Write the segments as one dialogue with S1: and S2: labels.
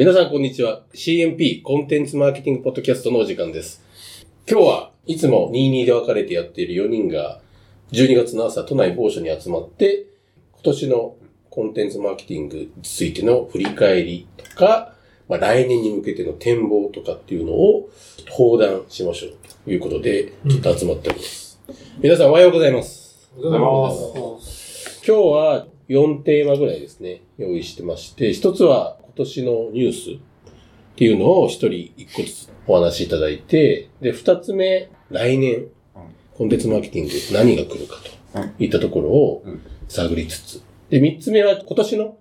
S1: 皆さんこんにちは。CMP コンテンツマーケティングポッドキャストのお時間です。今日はいつも22で分かれてやっている4人が12月の朝都内某所に集まって今年のコンテンツマーケティングについての振り返りとか、まあ、来年に向けての展望とかっていうのを放談しましょうということでちょっと集まっております。皆さんおはようございます。
S2: おはようございます。
S1: 今日は4テーマぐらいですね、用意してまして、一つは今年のニュースっていうのを一人一個ずつお話しいただいて、で、二つ目、来年、コンテンツマーケティング何が来るかといったところを探りつつ、で、三つ目は今年の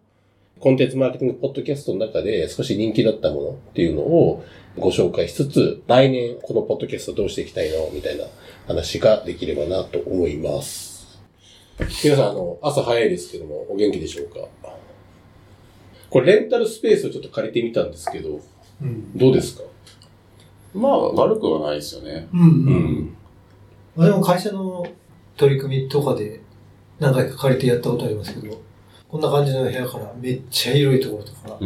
S1: コンテンツマーケティングポッドキャストの中で少し人気だったものっていうのをご紹介しつつ、来年このポッドキャストどうしていきたいのみたいな話ができればなと思います。皆さん、あの、朝早いですけども、お元気でしょうか？これ、レンタルスペースをちょっと借りてみたんですけど、
S2: うん。
S1: どうですか？
S3: まあ、悪くはないですよね。
S2: うん。
S1: う
S2: うん。。私も会社の取り組みとかで何回か借りてやったことありますけど、こんな感じの部屋からめっちゃ広いところとか。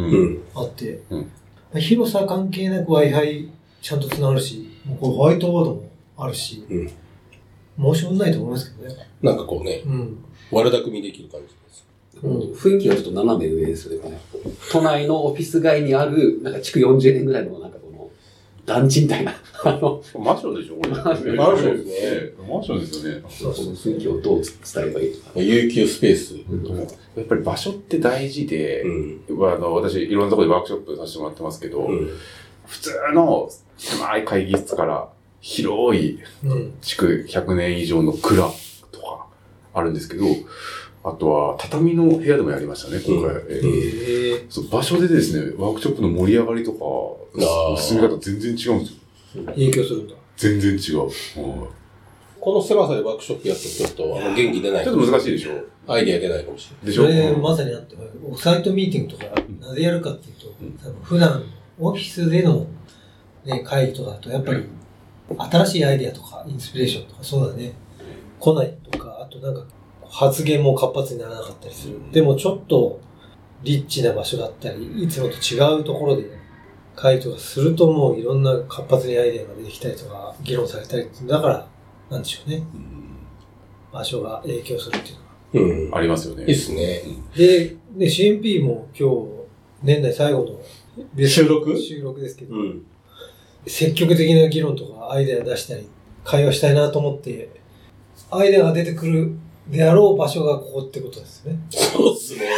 S2: あって、
S3: うん
S2: 広さ関係なく Wi-Fi ちゃんと繋がるし、もうこれホワイトボードもあるし、
S1: うん。
S2: 申し分ないと思いますけどね。
S1: なんかこうね、
S2: うん。
S1: 悪巧みできる感じです。
S2: うん。
S4: 雰囲気がちょっと斜め上ですよね。都内のオフィス街にある、なんか築40年ぐらいの、なんかこの、団地みたいな、あの、
S3: マンションでしょこれ。
S4: マンション
S1: マンションですね。
S3: マンションですよね。
S2: そうそう
S4: 雰囲気をどう伝えればいいか。
S1: 有給スペース。
S3: やっぱり場所って大事で
S1: う、ん。
S3: まああの、私、いろんなところでワークショップさせてもらってますけど、
S1: うん。
S3: 普通の狭い会議室から広い
S2: うん。
S3: 築100年以上の蔵とかあるんですけど、あとは畳の部屋でもやりましたね、今回。
S1: うん
S3: えー。
S2: ええ
S3: そう場所でですね、ワークショップの盛り上がりとか、進め方全然違うんですよ。
S2: 影響するんだ。
S3: 全然違う。うん
S1: この狭さでワークショップやってちょっと、あの、元気出ない。
S3: ちょっと難しいでしょ。
S1: アイディア出ないかもし
S3: でしょ？
S2: それ
S3: うん
S2: まさにあって、オフサイトミーティングとか、なぜやるかっていうと、
S3: うん。
S2: 普段オフィスでの、ね、会議とかだと、やっぱり新しいアイデアとかインスピレーションとかそうだね、来ないとか、あとなんか発言も活発にならなかったりする。でもちょっとリッチな場所だったり、いつもと違うところで会議とかするともういろんな活発にアイデアが出てきたりとか、議論されたりだから、なんでしょうね。場所が影響するっていうのは。
S1: うん。
S3: ありますよね。
S1: いいっすね。
S2: で、ね、CMP も今日、年内最後の
S1: 収録？
S2: 収録ですけど、
S1: うん。
S2: 積極的な議論とかアイデア出したり、会話したいなと思って、アイデアが出てくるであろう場所がここってことですね。
S1: そうっすね。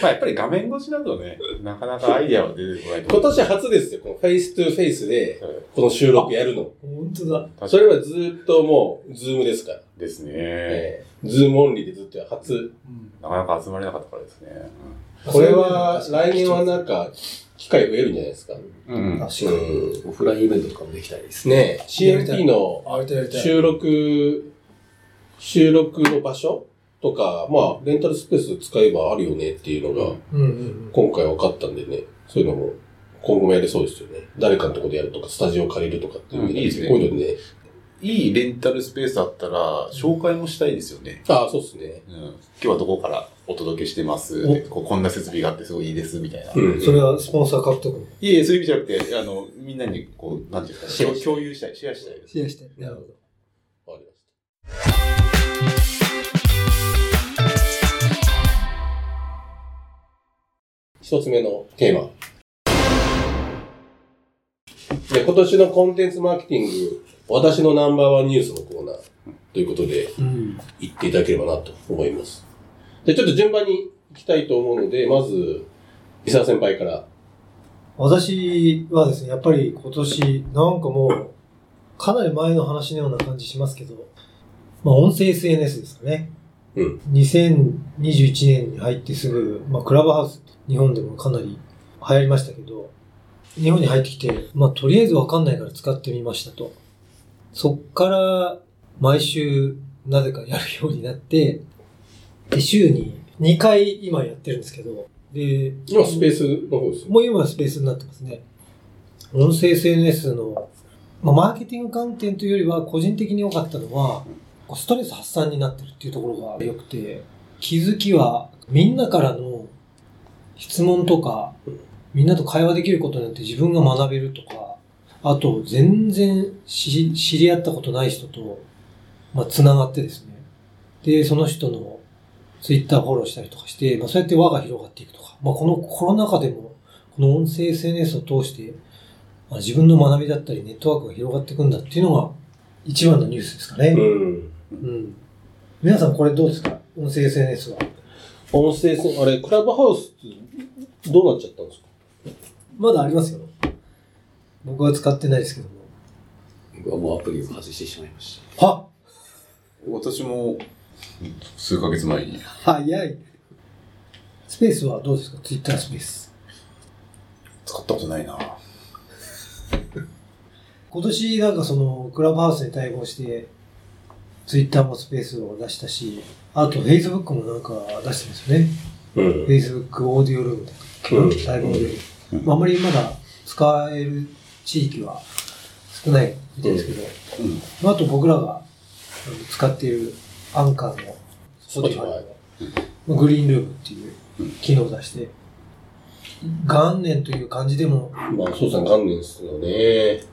S3: まあやっぱり画面越しだとね、なかなかアイデアは出てこない。
S1: 今年初ですよ、この face to face で、この収録やるの。
S2: 本当だ。
S1: それはずっともう、ズームですから。
S3: ですね、
S1: ええズームオンリーでずっと初。
S3: なかなか集まれなかったからですね。
S1: これは、来年はなんか、機会増えるんじゃないですか。
S3: うん。うん。
S2: 確かに。
S1: うん。
S4: オフラインイベントとかもできたりですね。
S1: ね CMP の。収録、収録の場所とか、まあ、レンタルスペース使えばあるよねっていうのが。今回分かったんでね、そういうのも今後もやれそうですよね。誰かのとこでやるとか、スタジオ借りるとかっていう
S3: いいですね
S1: こういうのでね。
S3: いいレンタルスペースあったら、紹介もしたいですよね。
S1: ああ、そうですね。
S3: うん。今日はどこからお届けしてます？
S2: お
S3: ここんな設備があってすごいいいです、みたいな。
S1: うん。
S2: それはスポンサー獲得。
S3: いえいえ、そういう意味じゃなくて、あの、みんなに、こう、なんていうんですか、共有したい、シェアしたいです。
S2: シェアして。なるほど。
S1: わかりました。一つ目のテーマ。で今年のコンテンツマーケティング、私のナンバーワンニュースのコーナーということで、
S2: うん。
S1: 言っていただければなと思います。で、ちょっと順番に行きたいと思うので、まず、伊沢先輩から。
S2: 私はですね、やっぱり今年、なんかもう、かなり前の話のような感じしますけど、まあ音声 SNS ですかね。
S1: うん。
S2: 2021年に入ってすぐ、まあクラブハウス、日本でもかなり流行りましたけど、日本に入ってきて、まあとりあえずわかんないから使ってみましたと。そっから、毎週、なぜかやるようになって、で、週に2回今やってるんですけど、で、
S1: 今、スペースの方ですよ。
S2: もう今はスペースになってますね。音声 SNS の、まあ、マーケティング関係というよりは、個人的に良かったのは、ストレス発散になってるっていうところが良くて、気づきは、みんなからの質問とか、みんなと会話できることによって自分が学べるとか、あと、全然知知り合ったことない人と、まあ、つながってですね。で、その人のツイッターフォローしたりとかして、まあ、そうやって輪が広がっていくとか。まあ、このコロナ禍でも、この音声 SNS を通して、まあ、自分の学びだったりネットワークが広がっていくんだっていうのが一番のニュースですかね。
S1: うん。
S2: うん。皆さんこれどうですか？音声 SNS は。
S1: 音声せん、あれ、クラブハウスってどうなっちゃったんですか？
S2: まだありますよ。僕は使ってないですけども。
S4: 僕はもうアプリを外してしまいました。
S2: は
S3: 私も、数ヶ月前に。
S2: 早い。スペースはどうですか？ツイッタースペース。
S3: 使ったことないな
S2: 今年なんかそのクラブハウスに対応して、ツイッターもスペースを出したし、あとフェイスブックもなんか出してますよね。
S1: うん
S2: フェイスブックオーディオルームとか、
S1: うん
S2: ライブオーディオルーム。
S3: うん
S2: まああんまりまだ使える地域は少ないみたいですけど、
S3: うん。
S2: まああと僕らが使っているアンカーの
S1: Spotify
S2: のグリーンルームっていう機能を出して、元年という感じでも
S1: まあ、そうですね、元年ですよね。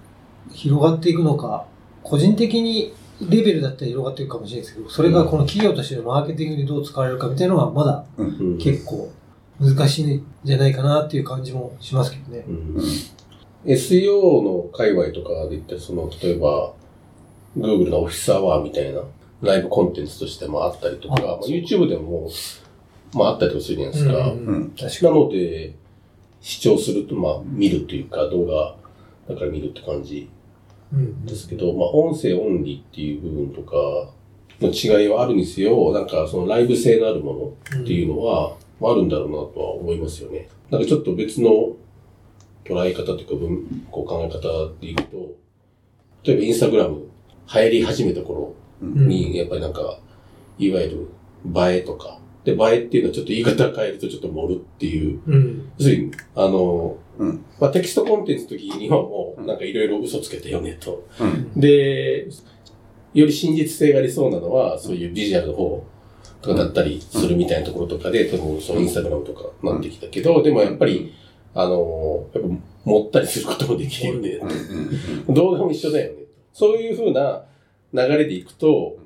S2: 広がっていくのか、個人的にレベルだったら広がっていくかもしれないですけど、それがこの企業としてのマーケティングにどう使われるかみたいなのはまだ
S1: うん
S2: 結構難しいんじゃないかなっていう感じもしますけどね。
S1: うん SEO の界隈とかで言ったら、その、例えば、Google のオフィスアワーみたいなライブコンテンツとしてもあったりとか、
S2: あ
S1: まあ、YouTube でも、まああったりとかするじゃないですか。
S2: うん
S3: うん
S1: な
S2: 確かに。
S1: ので、視聴すると、まあ、見るというか、動画だから見るって感じ
S2: うん
S1: ですけど、まあ、音声オンリーっていう部分とかの違いはあるにせよ、なんかそのライブ性のあるものっていうのは、あるんだろうなとは思いますよね。なんかちょっと別の捉え方というか文、こう考え方でいくと、例えばインスタグラム流行り始めた頃
S2: うん
S1: に、やっぱりなんか、いわゆる映えとか、で、映えっていうのはちょっと言い方変えるとちょっと盛るっていう、
S2: うん。
S1: 要するに、あの、
S3: うん。
S1: まあ、テキストコンテンツの時にはもう、なんかいろいろ嘘つけてよねと。
S3: うん。
S1: で、より真実性がありそうなのは、そういうビジュアルの方とかだったりするみたいなところとかで、多分そのインスタグラムとかなってきたけど、でもやっぱり、あの、やっぱ持ったりすることもできるんで、
S3: うん。
S1: 動画も一緒だよね。そういう風な流れでいくと、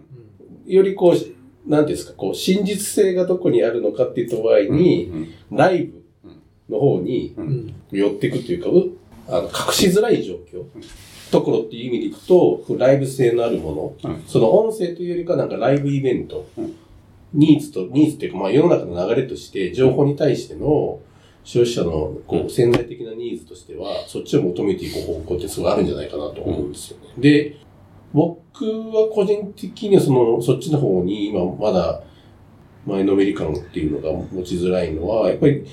S1: よりこう、なんですか、こう、真実性がどこにあるのかっていうと場合に、ライブの方に
S2: うん。
S1: 寄っていくというか、うあの隠しづらい状況、ところっていう意味でいくと、ライブ性のあるもの、
S3: うん。
S1: その音声というよりかなんかライブイベント、
S3: うん。
S1: ニーズと、ニーズっていうか、まあ世の中の流れとして、情報に対しての消費者のこう潜在的なニーズとしては、そっちを求めていく方向ってすごいあるんじゃないかなと思うんですよね。で、僕は個人的にはその、そっちの方に今まだ前のめり感っていうのが持ちづらいのは、やっぱり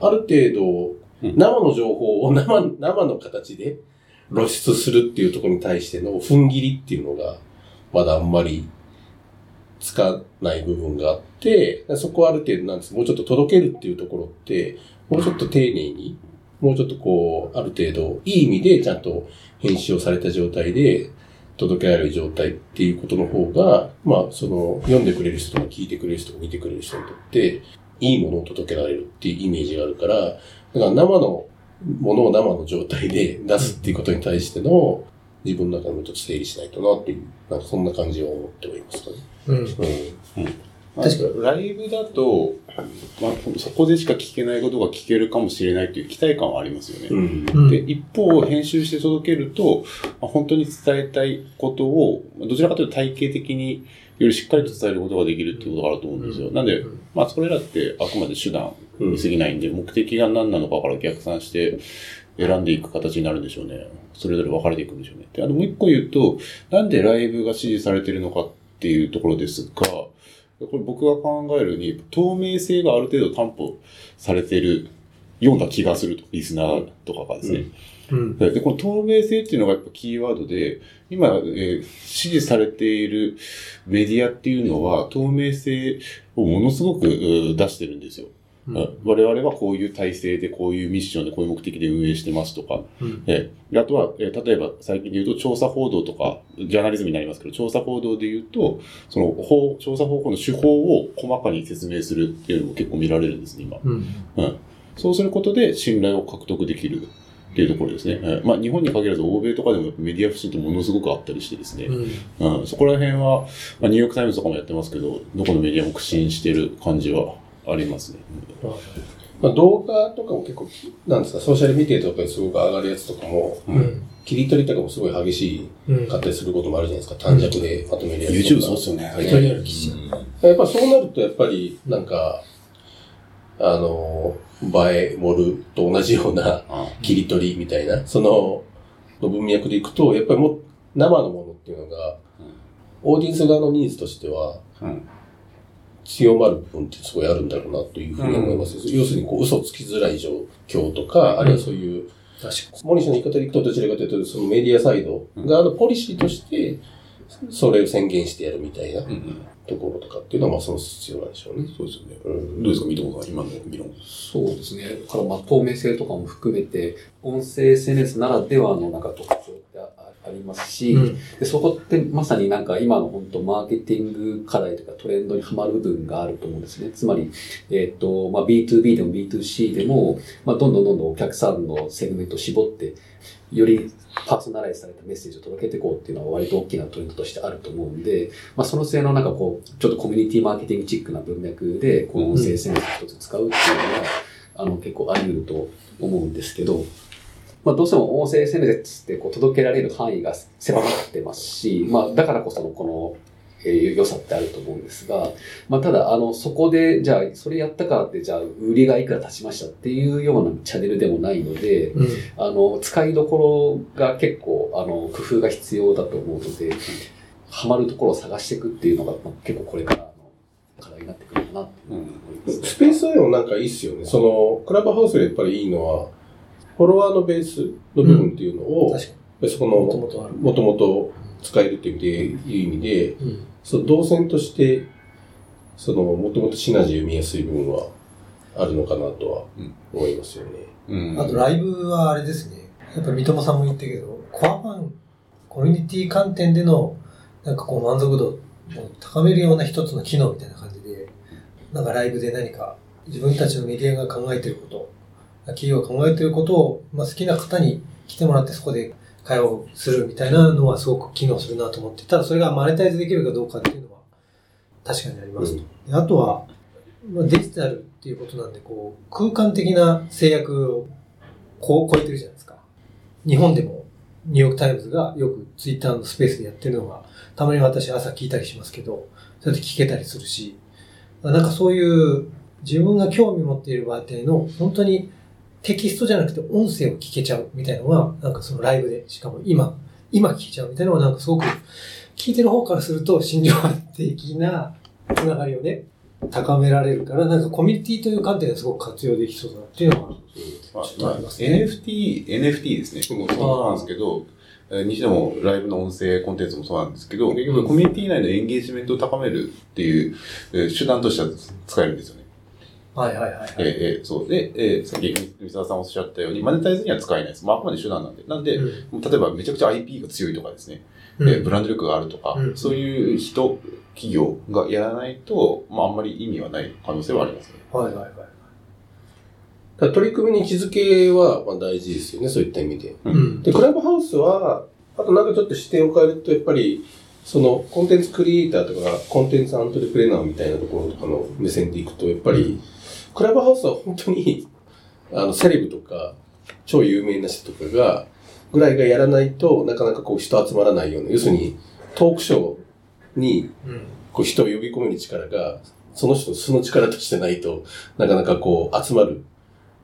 S1: ある程度、
S3: うん。
S1: 生の情報を生生の形で露出するっていうところに対しての踏ん切りっていうのが、まだあんまりつかない部分があって、そこはある程度なんです。もうちょっと届けるっていうところって、もうちょっと丁寧に、もうちょっとこう、ある程度、いい意味でちゃんと編集をされた状態で届けられる状態っていうことの方が、まあ、その、読んでくれる人とか聞いてくれる人とか見てくれる人にとって、いいものを届けられるっていうイメージがあるから、だから生のものを生の状態で出すっていうことに対しての自分の中でもちょっと整理しないとなっていう、なんかそんな感じを思ってはいますかね。
S2: うん。
S1: うん。
S2: 確
S3: かに。ライブだと、まあ、そこでしか聞けないことが聞けるかもしれないという期待感はありますよね。
S1: うん。
S2: うん。
S3: で、一方、編集して届けると、まあ、本当に伝えたいことを、どちらかというと体系的によりしっかりと伝えることができるっていうことがあると思うんですよ。なんで、まあ、それらってあくまで手段
S1: うん
S3: に過ぎないんで、目的が何なのかから逆算して選んでいく形になるんでしょうね。それぞれ分かれていくんでしょうね。で、あともう一個言うと、なんでライブが支持されてるのかっていうところですが、これ僕が考えるに、透明性がある程度担保されてるような気がすると、リスナーとかがですね。
S2: うん。
S3: で、この透明性っていうのがやっぱキーワードで、今、えー支持されているメディアっていうのは透明性をものすごく出してるんですよ。
S2: うん
S3: 我々はこういう体制で、こういうミッションで、こういう目的で運営してますとか。
S2: うん
S3: えあとは、えー例えば最近で言うと調査報道とか、ジャーナリズムになりますけど、調査報道で言うと、その法、調査方法の手法を細かに説明するっていうのも結構見られるんですね、今。
S2: うん。
S3: うん。そうすることで信頼を獲得できるっていうところですね。はいまあ、日本に限らず欧米とかでもメディア不信ってものすごくあったりしてですね。
S2: うん。
S3: うん、そこら辺は、まあ、ニューヨークタイムズとかもやってますけど、どこのメディアも苦心してる感じはありますね。
S1: まあ、動画とかも結構、なんですか、ソーシャルメディアとかですごく上がるやつとかも、
S2: うん。
S1: 切り取りとかもすごい激し
S2: うん
S1: いかったりすることもあるじゃないですか。短尺でまとめるやつとか。
S3: YouTube そうっすよね。
S1: やっぱそうなると、やっぱり、なんか、あの、映え盛ると同じような
S3: あ
S1: 切り取りみたいな、その、の文脈でいくと、やっぱりもう生のものっていうのが、オーディエンス側のニーズとしては、
S3: うん
S1: 強まる部分ってすごいあるんだろうなというふうに思います。要するに、こう、嘘をつきづらい状況とか、あるいはそういう、
S2: 確か
S1: モニシの言い方でいくと、どちらかというと、そのメディアサイド側のポリシーとして、それを宣言してやるみたいな
S3: うんうん
S1: ところとかっていうのは、まあ、その必要なんでしょうね。
S3: そうですよね。
S1: うん
S3: どうですか、三友さん、今の議論。
S4: そうですね。だからまあ透明性とかも含めて、音声 SNS ならではのなんか特徴ってあありますし、
S2: うん
S4: でそこってまさになんか今の本当マーケティング課題とかトレンドにはまる部分があると思うんですね。つまり、えっ、と、まあ B2B でも B2C でも、まあどんどんどんどんお客さんのセグメントを絞って、よりパーソナライズされたメッセージを届けていこうっていうのは割と大きなトレンドとしてあると思うんで、まあその性のなんかこう、ちょっとコミュニティマーケティングチックな文脈で、この音声 SNS を一つ使うっていうのは、あの結構あり得ると思うんですけど、まあ、どうしても音声 SNS ってこう届けられる範囲が狭まってますし、まあ、だからこそのこの、えー良さってあると思うんですが、まあ、ただ、あの、そこで、じゃあ、それやったからって、じゃあ、売りがいくら立ちましたっていうようなチャンネルでもないので、
S2: うん。
S4: あの、使いどころが結構、あの、工夫が必要だと思うので、ハマるところを探していくっていうのが、まあ、結構これからの課題になってくるかなって思います、ね。
S1: スペースでもなんかいいっすよね。その、クラブハウスでやっぱりいいのは、フォロワーのベースの部分っていうのを、
S2: 確か
S1: そこ
S2: に。もと
S1: の、
S2: もと。
S1: もともと使えるっていう意味で、
S2: うん。
S1: その動線として、その、もともとシナジーを見やすい部分はあるのかなとは思いますよね。
S3: うん
S2: あとライブはあれですね。やっぱ三笘さんも言ったけど、コアファン、コミュニティ観点での、なんかこう満足度を高めるような一つの機能みたいな感じで、なんかライブで何か自分たちのメディアが考えてること、企業が考えてることを、まあ、好きな方に来てもらってそこで会話をするみたいなのはすごく機能するなと思って、ただそれがマネタイズできるかどうかっていうのは確かにありますと。であとは、まあ、デジタルっていうことなんで、こう、空間的な制約をこう超えてるじゃないですか。日本でもニューヨークタイムズがよくツイッターのスペースでやってるのが、たまに私朝聞いたりしますけど、そうやって聞けたりするし、なんかそういう自分が興味持っている場合の本当にテキストじゃなくて音声を聞けちゃうみたいなのが、なんかそのライブで、しかも今、今聞けちゃうみたいなのはなんかすごく聞いてる方からすると心情的なつながりをね、高められるから、なんかコミュニティという観点ですごく活用できそうだなっていうのは、ちょっとありますね
S3: NFT、NFT ですね。僕もそうなんですけど、えーにしてもライブの音声コンテンツもそうなんですけど、結局コミュニティ内のエンゲージメントを高めるっていう、手段としては使えるんですよね。
S2: はいはいはい、はい。
S3: えーえーそう。で、えーさっき三沢さんおっしゃったように、マネタイズには使えないです。まあ、あくまで手段なんで。なんで、
S2: うん
S3: 例えばめちゃくちゃ IP が強いとかですね、
S2: うん
S3: えーブランド力があるとか、
S2: うん
S3: そういう人、企業がやらないと、まあ、あんまり意味はない可能性はありますね。
S2: はいはいはい。
S1: ただ取り組みに位置づけはまあ大事ですよね、そういった意味で。
S2: うん。
S1: で、クラブハウスは、あとなんかちょっと視点を変えると、やっぱり、そのコンテンツクリエイターとか、コンテンツアントレプレナーみたいなところとかの目線でいくと、やっぱり、クラブハウスは本当に、あの、セレブとか、超有名な人とかが、ぐらいがやらないとなかなかこう人集まらないような、要するに、トークショーに、
S2: うん。
S1: こう人を呼び込める力が、その人の素の力としてないとなかなかこう集まる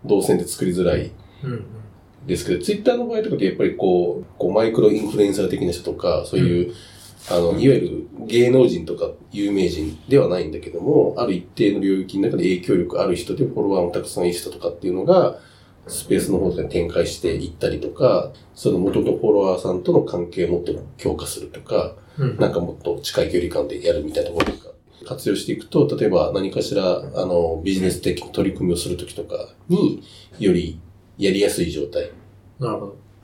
S1: 動線で作りづらい
S2: うん。
S1: ですけど、ツイッターの場合とかってやっぱりこう、こうマイクロインフルエンサー的な人とか、そういう、あの、いわゆる芸能人とか有名人ではないんだけども、ある一定の領域の中で影響力ある人でフォロワーもたくさんいる人とかっていうのが、スペースの方で展開していったりとか、その元々フォロワーさんとの関係をもっと強化するとか、
S2: うん。
S1: なんかもっと近い距離感でやるみたいなところとか、活用していくと、例えば何かしら、あの、ビジネス的取り組みをするときとかに、よりやりやすい状態。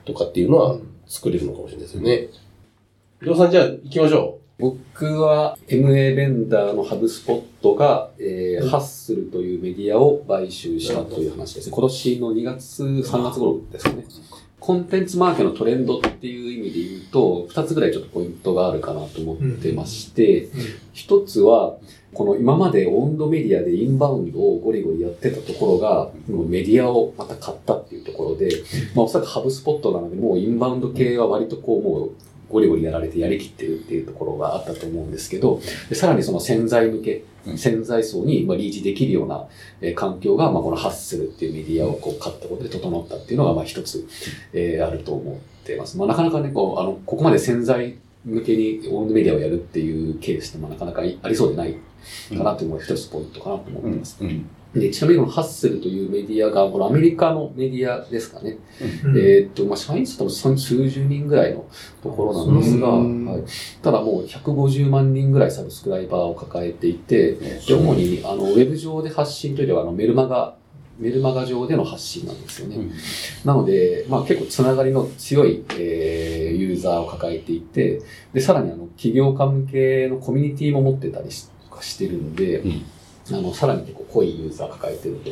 S1: とかっていうのは作れるのかもしれないですよね。伊藤さん、じゃあ行きましょ
S4: 僕は MA ベンダーのハブスポットが、えーハッスルというメディアを買収したという話ですね。今年の2月、3月頃ですかね。コンテンツマーケのトレンドっていう意味で言うと、2つぐらいちょっとポイントがあるかなと思ってまして、一つは、この今まで温度メディアでインバウンドをゴリゴリやってたところが、もうメディアをまた買ったっていうところで、まあおそらくハブスポットなので、もうインバウンド系は割とこうもうゴリゴリやられてやりきってるっていうところがあったと思うんですけど、でさらにその潜在向け、
S3: うん
S4: 潜在層にまあリーチできるようなえー環境が、まあこのハッスルっていうメディアをこう買ったことで整ったっていうのがまあ一つ、えーあると思っています。まあなかなかね、こう、あの、ここまで潜在向けにオンドメディアをやるっていうケースって、まあなかなかありそうでないかなというのが一つポイントかなと思ってます。
S3: うん。
S4: で、ちなみにこのハッスルというメディアが、このアメリカのメディアですかね。
S2: うん。
S4: えーっと、まあ、社員数多分数数十人ぐらいのところなんですが、
S3: うん。
S4: はい、ただもう150万人ぐらいサブスクライバーを抱えていて、で主にあのウェブ上で発信というよりはあのメルマガ、メルマガ上での発信なんですよね。
S3: うん。
S4: なので、まあ、結構つながりの強い、えーユーザーを抱えていて、で、さらにあの企業家向けのコミュニティも持ってたりししてるんで、
S3: うん
S4: あの、さらに結構濃いユーザー抱えてると。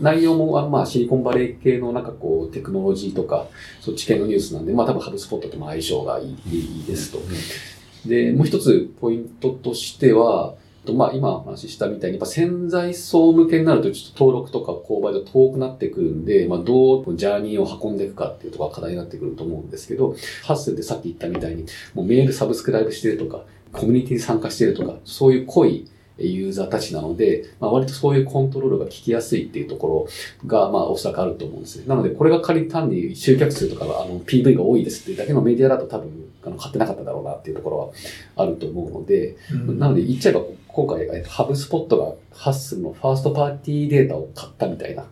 S4: 内容も、あのまあ、シリコンバレー系のなんかこう、テクノロジーとか、そっち系のニュースなんで、まあ、多分ハブスポットとも相性がいいいいですと。で、もう一つポイントとしては、とまあ、今お話ししたみたいに、やっぱ潜在層向けになると、ちょっと登録とか購買が遠くなってくるんで、まあ、どうジャーニーを運んでいくかっていうところが課題になってくると思うんですけど、ハッスルでさっき言ったみたいに、もうメールサブスクライブしてるとか、コミュニティに参加してるとか、そういう濃いユーザーたちなので、まあ、割とそういうコントロールが効きやすいっていうところが、まあ、おそらくあると思うんですね。なので、これが仮に単に集客数とかが、あの、PV が多いですっていうだけのメディアだと多分、あの、買ってなかっただろうなっていうところはあると思うので、
S2: うん
S4: なので言っちゃえば、今回、えハブスポットがハッスルのファーストパーティーデータを買ったみたいな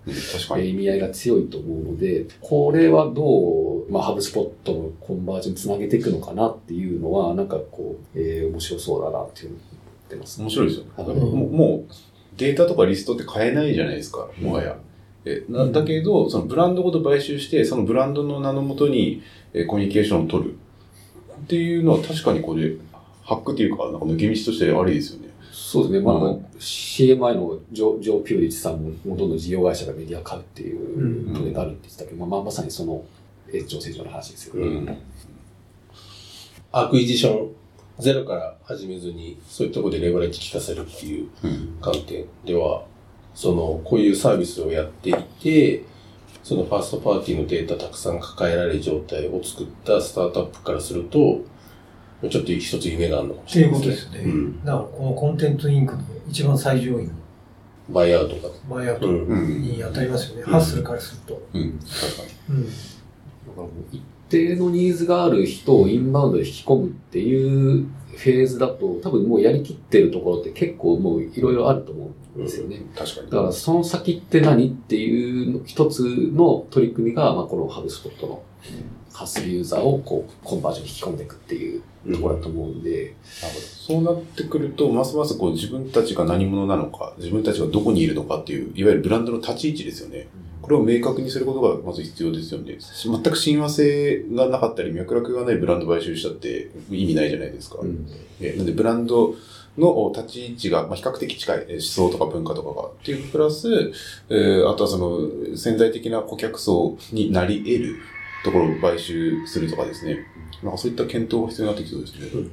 S4: 意味合いが強いと思うので、これはどう、まあ、ハブスポットのコンバージョンにつなげていくのかなっていうのは、なんかこう、えー面白そうだなっていうってます。
S3: 面白いですよね。もうもうデータとかリストって変えないじゃないですか、もはや。えなだけど、そのブランドごと買収して、そのブランドの名のもとにえコミュニケーションを取るっていうのは確かにこれ、ハックっていうか、なんか抜け道としてありですよね。
S4: そうですね。まあ、あ
S3: は
S4: の CMI のジョジョー・ピューリッチさんも、もうどんどん事業会社がメディア買うっていう
S2: うん
S4: トレンドあるって言ってたけど、まあ、まあまさにその延長線上の話ですよね。
S3: うん
S1: acquisitionゼロから始めずに、そういうところでレバレッジ効かせるっていう
S3: うん。
S1: 観点では、その、こういうサービスをやっていて、そのファーストパーティーのデータたくさん抱えられる状態を作ったスタートアップからすると、ちょっと一つ夢があるのかも
S2: っいう
S1: してれない
S2: ことですよね。
S1: うん。
S2: だからこのコンテンツインクの一番最上位の
S1: バイアウトが。
S2: バイアウト
S1: うん。
S3: うん。
S2: に当たりますよね。ハッスルからすると。
S3: うん。
S2: うん。
S4: だからもう一定のニーズがある人をインバウンドで引き込むっていうフェーズだと、多分もうやりきってるところって結構もういろいろあると思うんですよね。
S3: 確かに。
S4: だからその先って何っていう一つの取り組みが、まあ、このハブスポットのハッスルユーザーをこうコンバージョンに引き込んでいくっていうところだと思うんで、
S3: なるほどそうなってくると、ますますこう自分たちが何者なのか、自分たちがどこにいるのかっていう、いわゆるブランドの立ち位置ですよね。これを明確にすることがまず必要ですよね。全く親和性がなかったり、脈絡がないブランド買収したって意味ないじゃないですか。
S4: うん
S3: えなんで、ブランドの立ち位置が、まあ、比較的近い、えー思想とか文化とかが、っていうプラス、えーあとはその、潜在的な顧客層になり得るところを買収するとかですね。なんかそういった検討が必要になってきそうですね。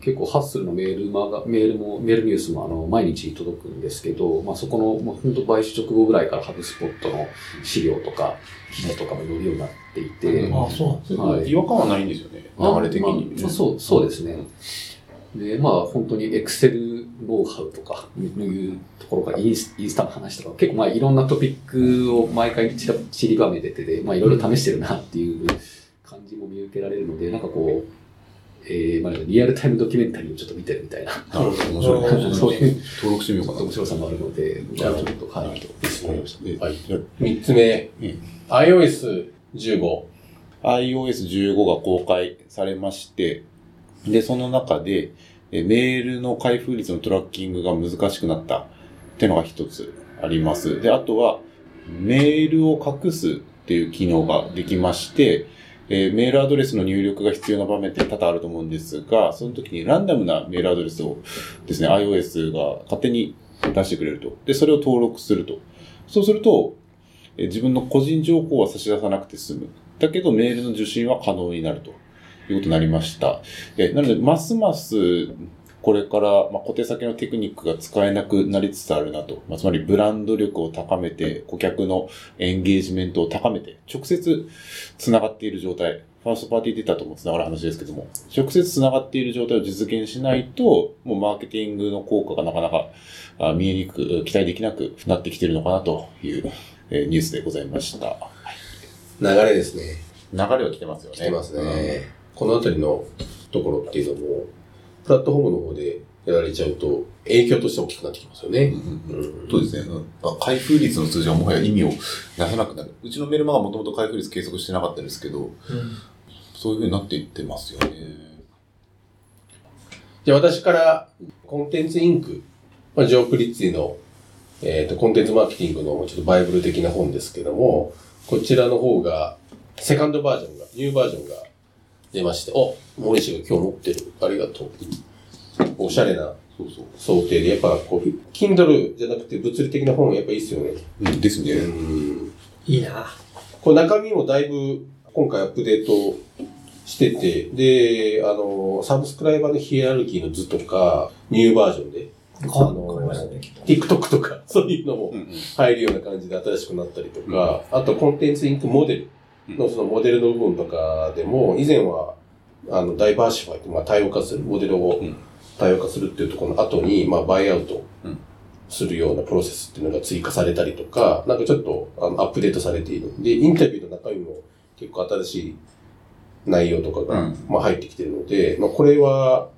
S4: 結構ハッスルのメールマガ、メールも、メールニュースもあの、毎日届くんですけど、まあそこの、まあ本当買収直後ぐらいからハブスポットの資料とか、記事とかも載るようになっていて、
S3: うん
S2: ああ、そうなんですね。
S4: はい
S3: 違和感はないんですよね。流れ的に。
S4: まあまあそう、そうですね。で、まあ本当にエクセルノウハウとかいうところからインスインスタの話とか、結構まあいろんなトピックを毎回散りばめてて、まあいろいろ試してるなっていう感じも見受けられるので、なんかこう、えー、まあリアルタイムドキュメンタリーをちょっと見てるみたいな、
S3: なるほど、面白い。
S4: そういう
S3: 登録してみようかな。
S4: 面白さもあるので、ちょっと、はい、
S1: はい
S3: じゃあ
S1: 三つ目
S3: うん、
S1: iOS15。
S3: iOS15 が公開されまして、で、その中で、えメールの開封率のトラッキングが難しくなったっていうのが一つあります。で、あとは、メールを隠すっていう機能ができまして、えーメールアドレスの入力が必要な場面って多々あると思うんですが、その時にランダムなメールアドレスをですね、iOS が勝手に出してくれると。で、それを登録すると。そうすると、えー自分の個人情報は差し出さなくて済む。だけど、メールの受信は可能になるということになりました。えーなので、ますます、これから、まあ、小手先のテクニックが使えなくなりつつあるなと。まあ、つまり、ブランド力を高めて、顧客のエンゲージメントを高めて、直接繋がっている状態。ファーストパーティーデータとも繋がる話ですけども、直接繋がっている状態を実現しないと、もうマーケティングの効果がなかなかあ見えにくく、期待できなくなってきているのかなという、えーニュースでございました。
S1: 流れですね。
S3: 流れは来てますよね。
S1: 来てますね。このあたりのところっていうのも、プラットフォームの方でやられちゃうと、影響として大きくなってきますよね。
S3: うん
S1: うん
S3: そうですね。開封率の数字はもはや意味を出さなくなる。うちのメルマガもともと開封率計測してなかったんですけど、そういう風になっていってますよね。
S1: じゃあ私から、コンテンツインク、まあ、ジョー・クリッツィの、えっ、と、コンテンツマーケティングのちょっとバイブル的な本ですけども、こちらの方が、セカンドバージョンが、ニューバージョンが出まして、お、森氏が今日持ってる。ありがとう。おしゃれな
S3: そうそう。
S1: 想定で、やっぱこう、Kindle じゃなくて物理的な本やっぱいいっすよね。
S3: うん、ですね。
S1: うん。
S2: いいな。
S1: これ中身もだいぶ今回アップデートしてて、で、あの、サブスクライバーのヒエラルキーの図とか、ニューバージョンで、
S2: 変
S1: あの
S2: わりましたね、きっと。
S1: TikTok とか、そういうのも
S3: うんうん
S1: 入るような感じで新しくなったりとか、あとコンテンツインクモデルのそのモデルの部分とかでも、以前は、あの、ダイバーシファイって、まあ、多様化する、モデルを
S3: うん
S1: 多様化するっていうところの後に、まあ、バイアウト
S3: うん
S1: するようなプロセスっていうのが追加されたりとか、なんかちょっとあのアップデートされている。で、インタビューの中身も結構新しい内容とかが、
S3: うん
S1: まあ、入ってきてるので、まあ、これは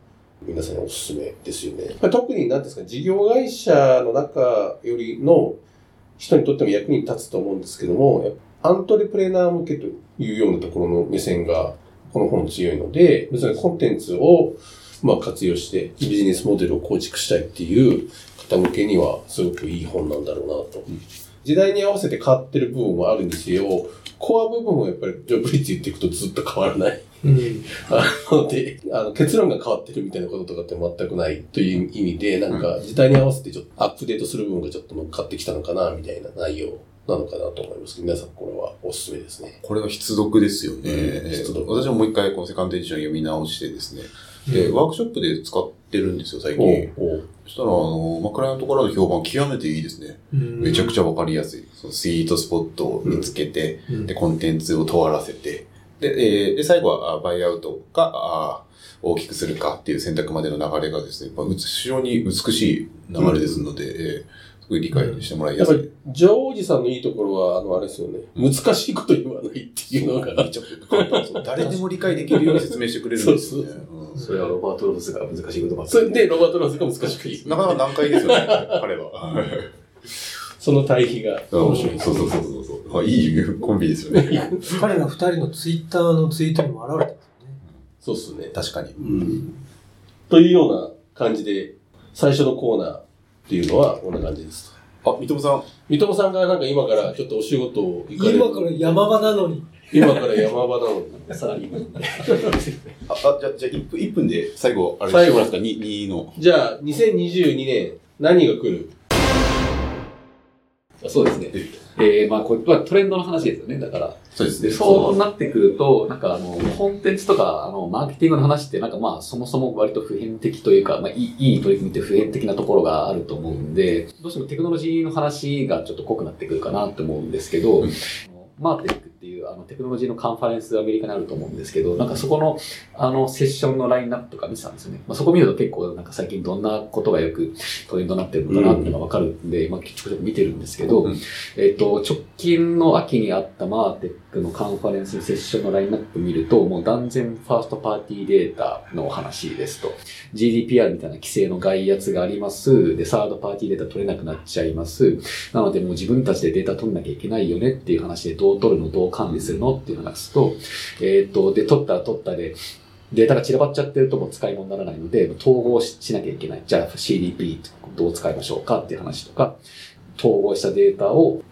S1: 皆さんにおすすめですよね。まあ特に何ですか、事業会社の中よりの人にとっても役に立つと思うんですけども、アントレプレーナー向けというようなところの目線がこの本強いので、別にコンテンツをまあ活用してビジネスモデルを構築したいっていう方向けにはすごくいい本なんだろうなと。時代に合わせて変わってる部分はあるんですよ。コア部分はやっぱりジョブリッツ言っていくとずっと変わらない。
S2: うん。
S1: あので、あの結論が変わってるみたいなこととかって全くないという意味で、なんか時代に合わせてちょっとアップデートする部分がちょっと乗っかってきたのかな、みたいな内容なのかなと思います皆さんこれはおすすめですね。
S3: これは必読ですよね。
S1: うん必読
S3: 私ももう一回このセカンドエディション読み直してですね。で、ワークショップで使ってるんですよ、最近。そしたら、あの、まあ、クライアントからの評判極めていいですね。めちゃくちゃわかりやすい。そのスイートスポットを見つけて、
S2: うん
S3: で、コンテンツを問わらせて、で、えーで、最後は、あバイアウトか、あ大きくするかっていう選択までの流れがですね、まあ、非常に美しい流れですので、えーすごい理解してもらい
S1: やっぱ
S3: やすい。
S1: り、ジョーおじさんのいいところは、あの、あれですよね。難しいこと言わないっていうのが、
S3: めちゃくちゃ簡単そう誰でも理解できるように説明してくれるんですよね。うん
S4: それはロバート・ロブスが難しい言葉
S1: それで、ロバート・ローズが難しく言う。
S3: なかなか難解ですよね、彼は。
S1: その対比が面白い。
S3: そうそうそうそうそう。いいコンビですよね。
S2: 彼ら二人のツイッターのツイートにも現れてますよね。
S1: そうっすね。
S3: 確かに。
S1: うん。というような感じで、最初のコーナーっていうのはこんな感じです。
S3: あ、三友さん。
S1: 三友さんがなんか今からちょっとお仕事を行かれる。
S2: 今から山場なのに。
S1: 今から山場なのに。
S4: さらに。
S3: あ、あじゃあ、じゃあ1分、一分で最後、あれ
S1: 最後
S3: ですか ?2、2の。
S1: じゃあ、2022年、何が来る？
S4: そうですね。えー、まあ、これはトレンドの話ですよね。だから。で、
S3: そうですね。
S4: そうなってくると、なんかあの、コンテンツとか、あの、マーケティングの話って、なんかまあ、そもそも割と普遍的というか、まあ、いいいい取り組みって普遍的なところがあると思うんで、どうしてもテクノロジーの話がちょっと濃くなってくるかなと思うんですけど、マーテックっていうあのテクノロジーのカンファレンスアメリカにあると思うんですけど、なんかそこのあのセッションのラインナップとか見てたんですよね。まあ、そこ見ると結構なんか最近どんなことがよくトレンドになってるのかなっていうのがわかるんで、まあ、ちょくちょく見てるんですけど、
S3: うん
S4: えっ、と、直近の秋にあったマーテックのカンファレンスのセッションのラインナップ見ると、もう断然ファーストパーティーデータの話ですと。GDPR みたいな規制の外圧があります。で、サードパーティーデータ取れなくなっちゃいます。なのでもう自分たちでデータ取んなきゃいけないよねっていう話で、どう取るの、どう管理するの？っていう話と、えっ、と、で、取ったら取ったで、データが散らばっちゃってるともう使い物にならないので、統合ししなきゃいけない。じゃあ CDP どう使いましょうかっていう話とか、統合したデータを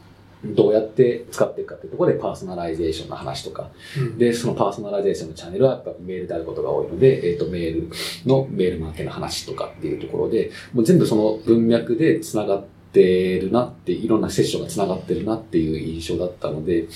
S4: どうやって使っていくかっていうところでパーソナライゼーションの話とか、
S2: うん。
S4: で、そのパーソナライゼーションのチャンネルはやっぱメールであることが多いので、えっ、と、メールのメールマーケの話とかっていうところで、もう全部その文脈で繋がってるなって、いろんなセッションが繋がってるなっていう印象だったので、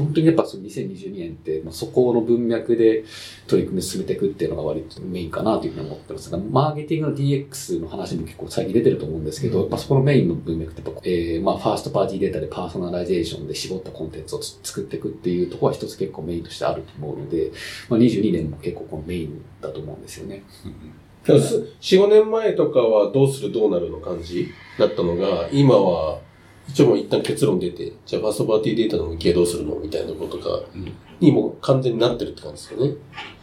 S4: 本当にやっぱその2022年って、まあ、そこの文脈で取り組み進めていくっていうのが割とメインかなというふうに思ってますが、マーケティングの DX の話も結構最近出てると思うんですけど、やっぱそこのメインの文脈ってやっぱ、えー、まあ、ファーストパーティーデータでパーソナライゼーションで絞ったコンテンツをつ作っていくっていうところは一つ結構メインとしてあると思うので、まあ、22年も結構このメインだと思うんですよね。
S1: でもす4、5年前とかはどうするどうなるの感じだったのが、今は、一応もう一旦結論出て、じゃあファーストパーティーデータの向けどうするのみたいなことが、にもう完全になってるって感じですよね。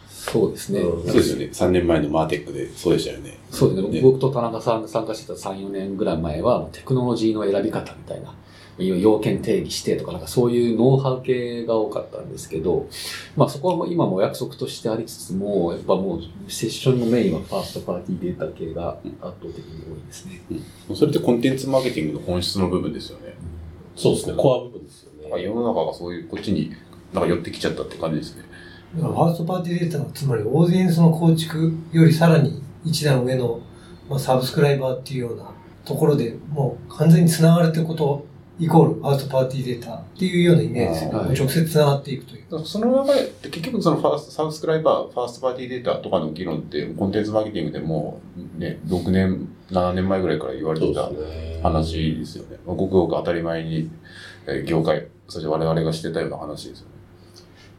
S4: そうですね。
S1: うん
S3: そうですよね。3年前のマーテックでそうでしたよね。
S4: そうですね。
S3: ね
S4: 僕と田中さんが参加してた3、4年ぐらい前は、テクノロジーの選び方みたいな、要件定義してとか、なんかそういうノウハウ系が多かったんですけど、まあそこはもう今もお約束としてありつつも、やっぱもうセッションのメインはファーストパーティーデータ系が圧倒的に多いですね。
S3: うんそれってコンテンツマーケティングの本質の部分ですよね。
S1: そうですね、コア部分ですよね。
S3: 世の中がそういう、こっちになんか寄ってきちゃったって感じですね。
S2: ファーストパーティーデータはつまりオーディエンスの構築よりさらに一段上の、まあ、サブスクライバーっていうようなところでもう完全に繋がるってことイコールファーストパーティーデータっていうようなイメージですよね。
S4: はい
S2: 直接繋がっていくという。
S3: その流れって結局そのファーストサブスクライバー、ファーストパーティーデータとかの議論ってコンテンツマーケティングでもね、6年、7年前ぐらいから言われてた。話ですよね。まあごくごく当たり前にえー業界、そして我々がしてたような話ですよね。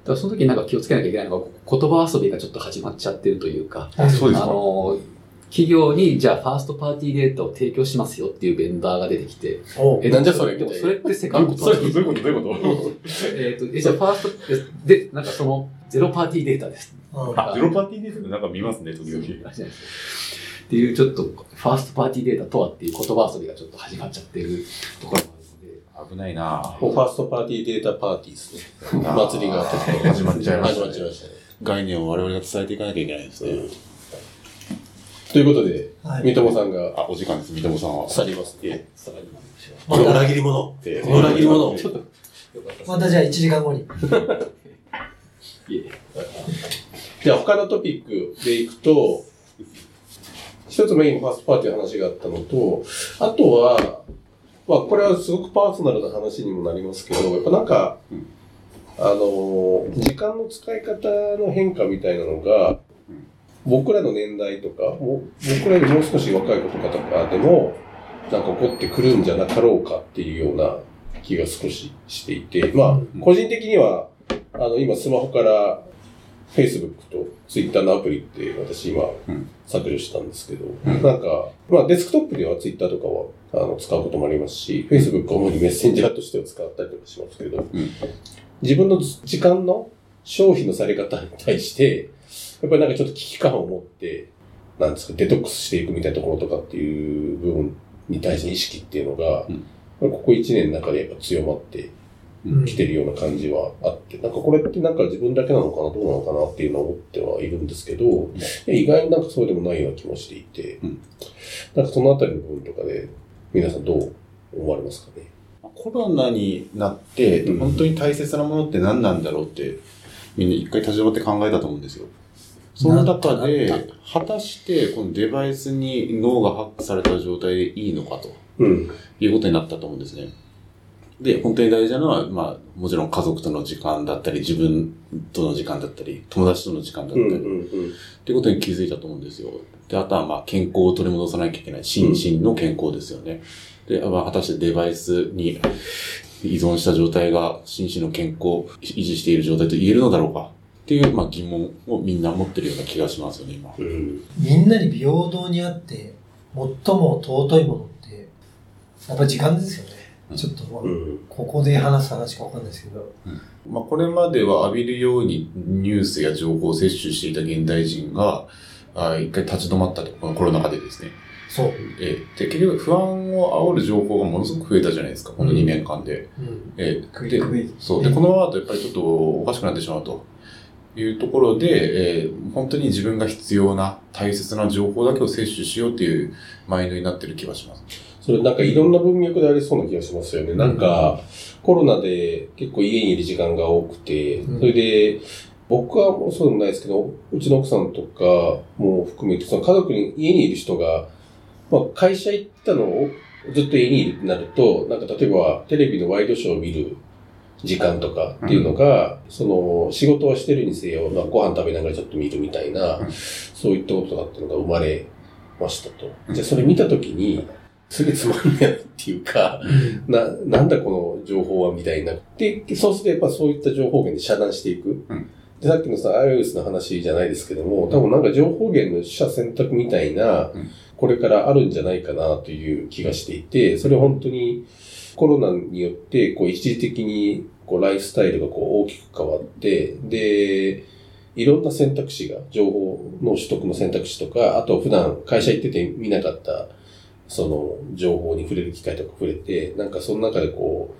S4: だからその時なんか気をつけなきゃいけないのが、言葉遊びがちょっと始まっちゃってるというか、あ
S3: そうですか
S4: の、企業にじゃあファーストパーティーデータを提供しますよっていうベンダーが出てきて、
S2: お
S4: え
S1: なんじゃそれ？
S4: でもそれってセカンドパーティー
S3: どういうこと？どういうこと？
S4: えっと、えじゃあファースト、で、でなんかその、ゼロパーティーデータです。
S2: うん
S3: あ、ゼロパーティーデータってなんか見ますね、時々。
S4: っていう、ちょっと、ファーストパーティーデータとはっていう言葉遊びがちょっと始まっちゃってるところもあるので、
S3: 危ないな
S1: ファーストパーティーデータパーティーですね。
S3: ぁ
S1: 祭りが
S3: 始まっちゃいましたね。
S1: 始まっちゃいましたね。
S3: 概念を我々が伝えていかなきゃいけないですね。
S1: ということで、
S2: はい
S1: 三友さんが
S3: あ、お時間です、三友さんは。
S1: 去りますね。
S4: さらになんでしょう。
S2: また
S1: 裏切り者。
S3: えー
S1: 裏切り者。
S2: またじゃあ1時間後に。
S4: いえ
S1: じゃあ他のトピックでいくと、一つメインファーストパーティーの話があったのと、あとは、まあこれはすごくパーソナルな話にもなりますけど、やっぱなんか、
S3: うん
S1: あの、時間の使い方の変化みたいなのが、僕らの年代とか、僕らよりもう少し若い子とかとかでも、なんか起こってくるんじゃなかろうかっていうような気が少ししていて、まあ、個人的には、あの、今スマホから Facebook と Twitter のアプリって私今
S3: うん。
S1: 削除したんですけど、
S3: うん。
S1: なんか、まあデスクトップでは Twitter とかはあの使うこともありますし、Facebook は主にメッセンジャーとしては使ったりとかしますけど、
S3: うん。
S1: 自分の時間の消費のされ方に対して、やっぱりなんかちょっと危機感を持って、なんですか、デトックスしていくみたいなところとかっていう部分に対しての意識っていうのが、
S3: うん。
S1: ここ1年の中でやっぱ強まって
S2: うん。
S1: きてるような感じはあって、なんかこれってなんか自分だけなのかな、どうなのかなっていうのを思ってはいるんですけど、いや意外になんかそうでもないような気もしていて、
S3: うん。
S1: なんかそのあたりの部分とかで、皆さんどう思われますかね？
S3: コロナになって、
S1: うん。
S3: 本当に大切なものって何なんだろうって、みんな一回立ち止まって考えたと思うんですよ。その中で、果たしてこのデバイスに脳がハックされた状態でいいのかと
S1: うん。
S3: いうことになったと思うんですね。で、本当に大事なのは、まあ、もちろん家族との時間だったり、自分との時間だったり、友達との時間だったり。っていうことに気づいたと思うんですよ。で、あとはまあ健康を取り戻さなきゃいけない。心身の健康ですよね。で、まあ、果たしてデバイスに依存した状態が心身の健康を維持している状態と言えるのだろうかっていう、まあ、疑問をみんな持ってるような気がしますよね、今。
S1: うん。
S2: みんなに平等にあって、最も尊いものって、やっぱ時間ですよね。
S3: うん
S2: ちょっと、まあ
S1: うん。
S2: ここで話す話かわかんないですけど。
S3: まあ、これまでは浴びるようにニュースや情報を摂取していた現代人が、あ一回立ち止まったと、このコロナ禍でですね。
S2: そう。
S3: えーで、結局不安を煽る情報がものすごく増えたじゃないですか、この2年間で。
S2: うん。
S3: えーでそう。で、このままだとやっぱりちょっとおかしくなってしまうというところで、えー本当に自分が必要な大切な情報だけを摂取しようっていうマインドになってる気がします。
S1: それなんかいろんな文脈でありそうな気がしますよね。なんか、コロナで結構家にいる時間が多くて、
S2: うん
S1: それで、僕はもうそうでもないですけど、うちの奥さんとかも含めて、その家族に、家にいる人が、まあ会社行ったのをずっと家にいるってなると、なんか例えばテレビのワイドショーを見る時間とかっていうのが、その仕事はしてるにせよ、まあ、ご飯食べながらちょっと見るみたいな、
S3: うん。
S1: そういったことだったのが生まれましたと。
S3: うん。
S1: じゃあそれ見たときに、すげえつまんなっていうか、な、なんだこの情報はみたいにな。って、そうするとやっぱそういった情報源で遮断していく。
S3: うん。
S1: で、さっきのさ、iOS の話じゃないですけども、多分なんか情報源の取捨選択みたいな
S3: うん、
S1: これからあるんじゃないかなという気がしていて、それ本当にコロナによって、こう一時的にこうライフスタイルがこう大きく変わって、で、いろんな選択肢が、情報の取得の選択肢とか、あと普段会社行ってて見なかった、その情報に触れる機会とか触れて、なんかその中でこ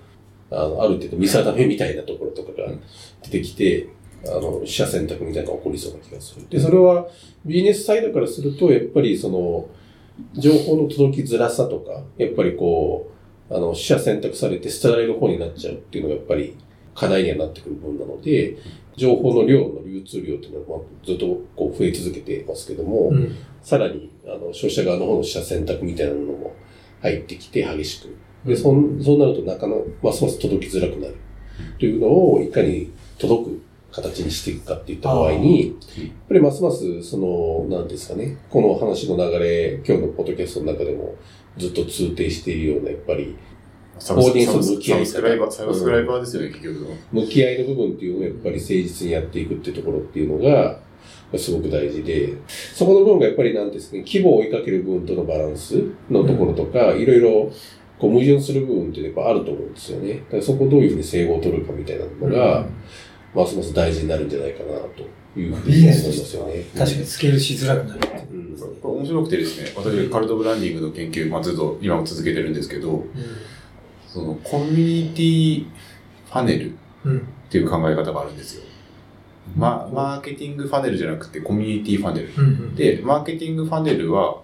S1: う、あの、ある程度見定めみたいなところとかが出てきて、あの、取捨選択みたいなのが起こりそうな気がする。で、それはビジネスサイドからすると、やっぱりその、情報の届きづらさとか、やっぱりこう、あの、取捨選択されて捨てられる方になっちゃうっていうのがやっぱり課題にはなってくる分なので、情報の量の流通量っていうのはまあずっとこう増え続けてますけども、
S2: うん。
S1: さらに、あの、消費者側の方の取捨選択みたいなのも入ってきて激しく。で、そんそうなると中の、ますます届きづらくなる。というのを、いかに届く形にしていくかっていった場合に、やっぱりますます、その、なんですかね、この話の流れ、今日のポッドキャストの中でもずっと通底しているような、やっぱり、
S3: サブス
S1: オーディエンスの向き合い方。
S3: サブスクライバー、サブスクライバーですよね、結局の。
S1: 向き合いの部分っていうのをやっぱり誠実にやっていくっていうところっていうのが、すごく大事で、そこの部分がやっぱりなんですね、規模を追いかける部分とのバランスのところとか、いろいろこう矛盾する部分ってやっぱあると思うんですよね。だからそこをどういうふうに整合を取るかみたいなのが、ますます大事になるんじゃないかなというふうに思いま
S2: ビジネスと
S1: すよね。
S2: 確かにスケールしづらくなるっていう
S1: うん
S3: これ面白くてですね、私、カルトブランディングの研究、まあ、ずっと今も続けてるんですけど、そのコミュニティファネルっ
S2: うん。うん。
S3: ていう考え方があるんですよ。ま、マーケティングファネルじゃなくてコミュニティファネル。
S2: うんうん。
S3: で、マーケティングファネルは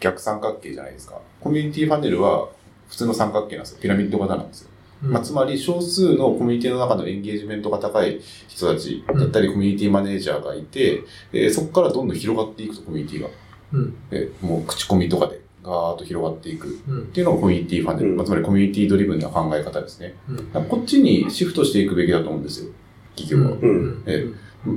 S3: 逆三角形じゃないですか。コミュニティファネルは普通の三角形なんですよ。ピラミッド型なんですよ。
S2: うん、
S3: まあ、つまり少数のコミュニティの中のエンゲージメントが高い人たちだったり、コミュニティマネージャーがいて、えーそこからどんどん広がっていくと、コミュニティが。
S2: うん。
S3: でもう口コミとかでガーッと広がっていく。
S2: うん
S3: っ。ていうのがコミュニティファネル。
S1: うん
S3: まあ、つまりコミュニティドリブンな考え方ですね。
S2: うん
S3: こっちにシフトしていくべきだと思うんですよ。企業は。
S1: うん
S3: え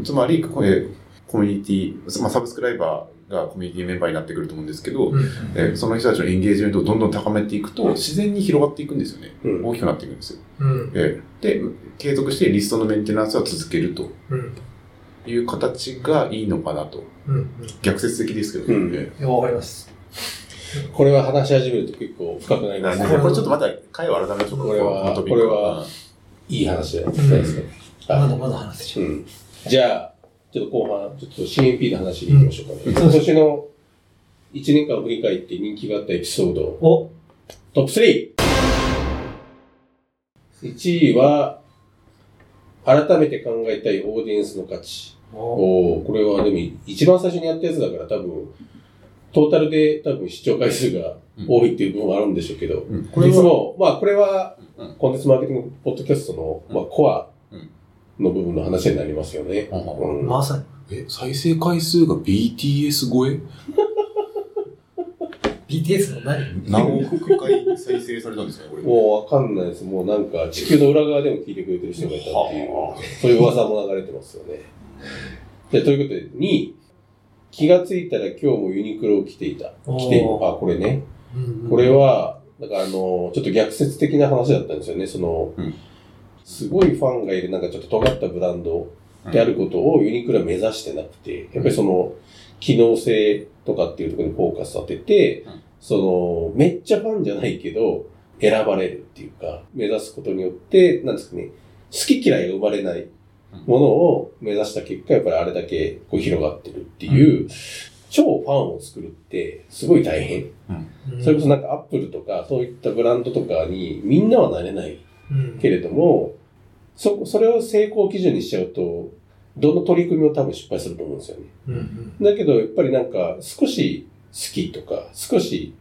S3: つまり、これ、コミュニティ、まあ、サブスクライバーがコミュニティメンバーになってくると思うんですけど、
S2: うん。
S3: えーその人たちのエンゲージメントをどんどん高めていくと、自然に広がっていくんですよね。
S1: うん
S3: 大きくなっていくんですよ。
S2: うん。
S3: えーで、継続してリストのメンテナンスは続けると
S2: うん。
S3: いう形がいいのかなと。
S2: うん。
S3: 逆説的ですけどね。
S1: うん
S3: え
S2: いや、わかります。
S1: これは話し始めると結構深くなりますね。
S3: ーこれちょっとまた回を改めましょうか。
S1: これはこれは
S3: うん
S1: いい話じゃないですか。
S2: まだまだ話せちゃう。
S1: うん。じゃあ、ちょっと後半、ちょっと CMP の話に行きましょうかね。今年の1年間を振り返って人気があったエピソード、
S2: お
S1: トップ 3!1 位は、改めて考えたいオーディエンスの価値。
S2: お
S1: おーこれはでも一番最初にやったやつだから多分、トータルで多分視聴回数が多いっていう部分はあるんでしょうけど、
S3: うん
S1: これも、まあこれは
S3: うん、
S1: コンテンツマーケティングポッドキャストの、まあコアの部分の話になりますよね。
S3: うん
S1: うん
S2: まさに。
S3: え、再生回数が BTS 超え
S2: ？BTS の何
S3: 何億回再生されたんですかこれ？
S1: もうわかんないです。もうなんか地球の裏側でも聞いてくれてる人がいたっていう
S3: は、
S1: そういう噂も流れてますよね。でということで、2位、気がついたら今日もユニクロを着ていた。着てあ、これね。
S2: うん
S1: これ、は、だからあの、ちょっと逆説的な話だったんですよね。その、
S3: うん
S1: すごいファンがいる、なんかちょっと尖ったブランドであることをユニクロは目指してなくて、やっぱりその、機能性とかっていうところにフォーカス当てて、
S3: うん。
S1: その、めっちゃファンじゃないけど、選ばれるっていうか、目指すことによって、なんですかね、好き嫌いが生まれないものを目指した結果、やっぱりあれだけこう広がってるっていう、超ファンを作るってすごい大変。
S2: うん。
S1: それこそなんかアップルとかそういったブランドとかにみんなはなれない
S2: うん。
S1: けれども、そ、それを成功基準にしちゃうと、どの取り組みも多分失敗すると思うんですよね。
S2: うんうん
S1: だけどやっぱりなんか少し好きとか少し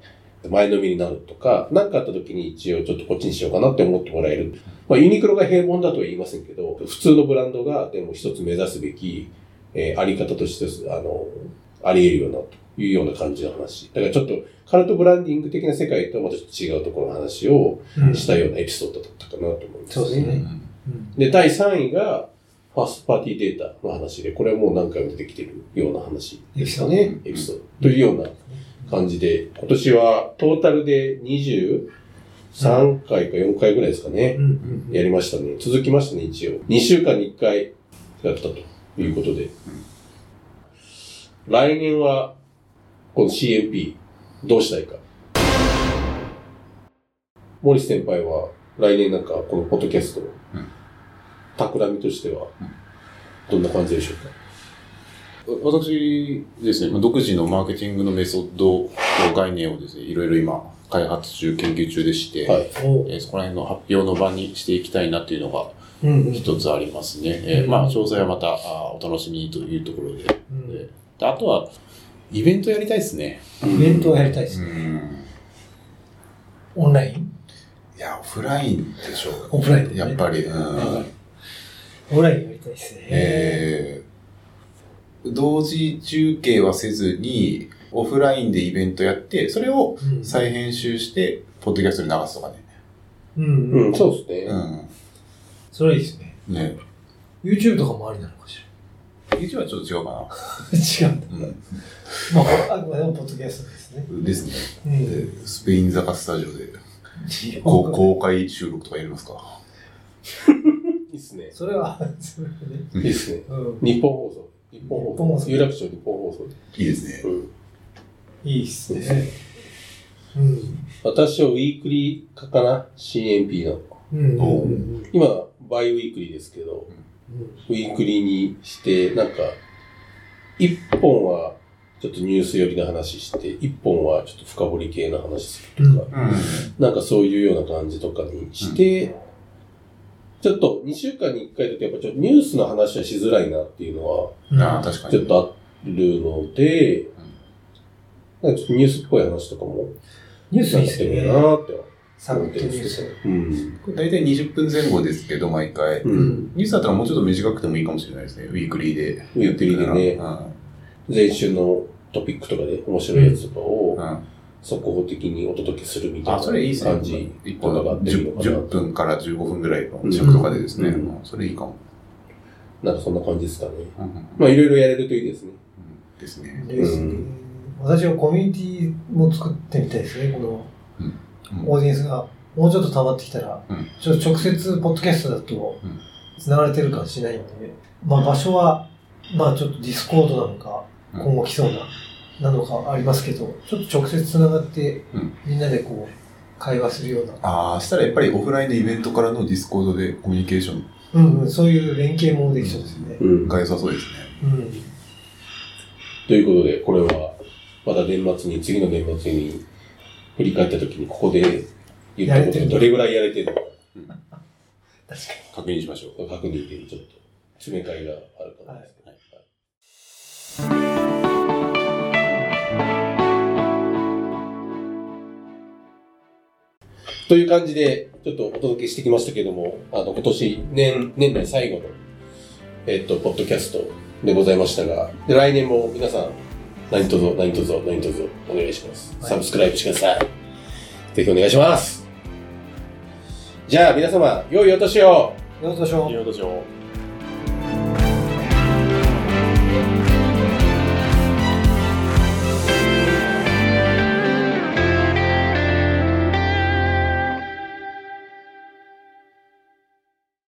S1: 前のめりになるとか、何かあった時に一応ちょっとこっちにしようかなって思ってもらえる。まあ、ユニクロが平凡だとは言いませんけど、普通のブランドがでも一つ目指すべき、えーあり方として、あの、あり得るようなというような感じの話。だからちょっとカルトブランディング的な世界とはまたちょっと違うところの話を
S2: うん
S1: したようなエピソードだったかなと思います。
S2: そうですね。
S1: で、第3位が、ファーストパーティーデータの話で、これはもう何回も出てきてるような話ですかね。エピソード。というような感じで、今年はトータルで23回か4回ぐらいですかね
S2: う。ん
S1: やりましたね。続きましたね、一応。2週間に1回やったということで。来年は、この CMP、どうしたいか。森先輩は、来年なんか、このポッドキャスト、
S3: ん
S1: 企みとしては、どんな感じでしょうか？
S3: 私ですね、まあ独自のマーケティングのメソッドの概念をですね、いろいろ今開発中、研究中でして、
S1: はい。
S2: お
S3: えーそこら辺の発表の場にしていきたいなっていうのが
S2: うんうん
S3: 一つありますね。えー
S2: うん
S3: まあ、詳細はまたあーお楽しみにというところで。
S2: うん
S3: でであとは、イベントやりたいですね。
S2: イベントをやりたいですね。
S3: ん。
S2: オンライン？
S3: いや、オフラインでしょう。
S2: オフライン
S3: やっぱり、うん。
S2: オンラインやりたいですね。
S3: えー同時中継はせずに、オフラインでイベントやって、それを
S2: うん
S3: 再編集して、ポッドキャストに流すとかね。
S2: うん
S1: う
S2: うん
S1: ん、そうですね。
S3: う
S2: それいいですね。
S3: ん。ね
S2: YouTube とかもありなのかし
S3: YouTube はちょっと違うか
S2: ら。違うんだ。
S3: な。
S2: まあ、あくまでもポッドキャストですね。
S3: うん。ですね。
S2: うん
S3: でスペイン坂スタジオで、公開収録とかやりますか
S1: いいっすね。
S2: それは。
S1: いいっすね。
S2: うん。
S1: 日本放送。日本放送。
S2: 日本放送
S1: 有楽町日本放送。
S3: いいですね。
S1: うん。
S2: いいっすね。うん。
S1: 私はウィークリー化かな ?CMP の。
S2: うん。
S3: おう
S2: うん。
S1: 今、バイウィークリーですけど、ウィークリーにして、なんか、一本はちょっとニュース寄りの話して、一本はちょっと深掘り系の話するとか、
S3: うん。
S1: なんかそういうような感じとかにして、ちょっと2週間に1回だとやっぱちょっとニュースの話はしづらいなっていうのは
S2: うん。
S3: ああ、確かに。
S1: ちょっとあるので、なんかちょっとニュースっぽい話とかも、
S2: ニュースいいっす
S1: なってもいい
S2: ね。
S1: なって思ってるんですけ。ど。うん。
S3: これ大体20分前後ですけど、毎回。
S1: う。
S2: うんん。
S3: ニュースだったらもうちょっと短くてもいいかもしれないですね。ウィークリーで。
S1: ウィークリーでね
S3: うん。
S1: 前週のトピックとかで面白いやつとかを
S3: うん。
S1: 速報的にお届けするみたい
S3: あ、それいいですね。
S1: な感じ
S3: 一
S1: っていいの
S3: 10,
S1: かな
S3: 10分から15分ぐらいの尺とかでですね。
S1: うん
S3: うんそれいいかも。
S1: なんかそんな感じですかね。
S3: うんうん
S1: まあいろいろやれるといいですね。
S3: うんですね。
S2: ですね
S1: うん。
S2: 私はコミュニティも作ってみたいですね。この
S3: うん
S2: オーディエンスがもうちょっと溜まってきたら、
S3: うん
S2: ちょっと直接ポッドキャストだと
S3: うん
S2: 繋がれてるかしないんで、まあ場所は、まあちょっとディスコードなのか、
S3: うん
S2: 今後来そうな、なのかありますけど、ちょっと直接繋がって
S3: うん、
S2: みんなでこう、会話するような、
S3: ああ、したらやっぱりオフラインのイベントからのディスコードでコミュニケーション
S2: うんうん、そういう連携もできそうですね。
S1: うん。
S3: が良さそうですね。
S2: うん。
S1: ということで、これは、まだ年末に、次の年末に振り返った時にここで言ったことがどれぐらいやれてるのか
S2: 確か
S3: 確認しましょう。
S1: 確認でちょっと詰め替えがあるかもですね。はいという感じで、ちょっとお届けしてきましたけども、あの、今年、年、年内最後の、えっと、ポッドキャストでございましたが、で、来年も皆さん、何卒、何卒、何卒、お願いします。
S2: はい
S1: サブスクライブしてください。ぜひお願いします。じゃあ、皆様、良いお年を
S2: に。ようこそ。
S3: いいお年を。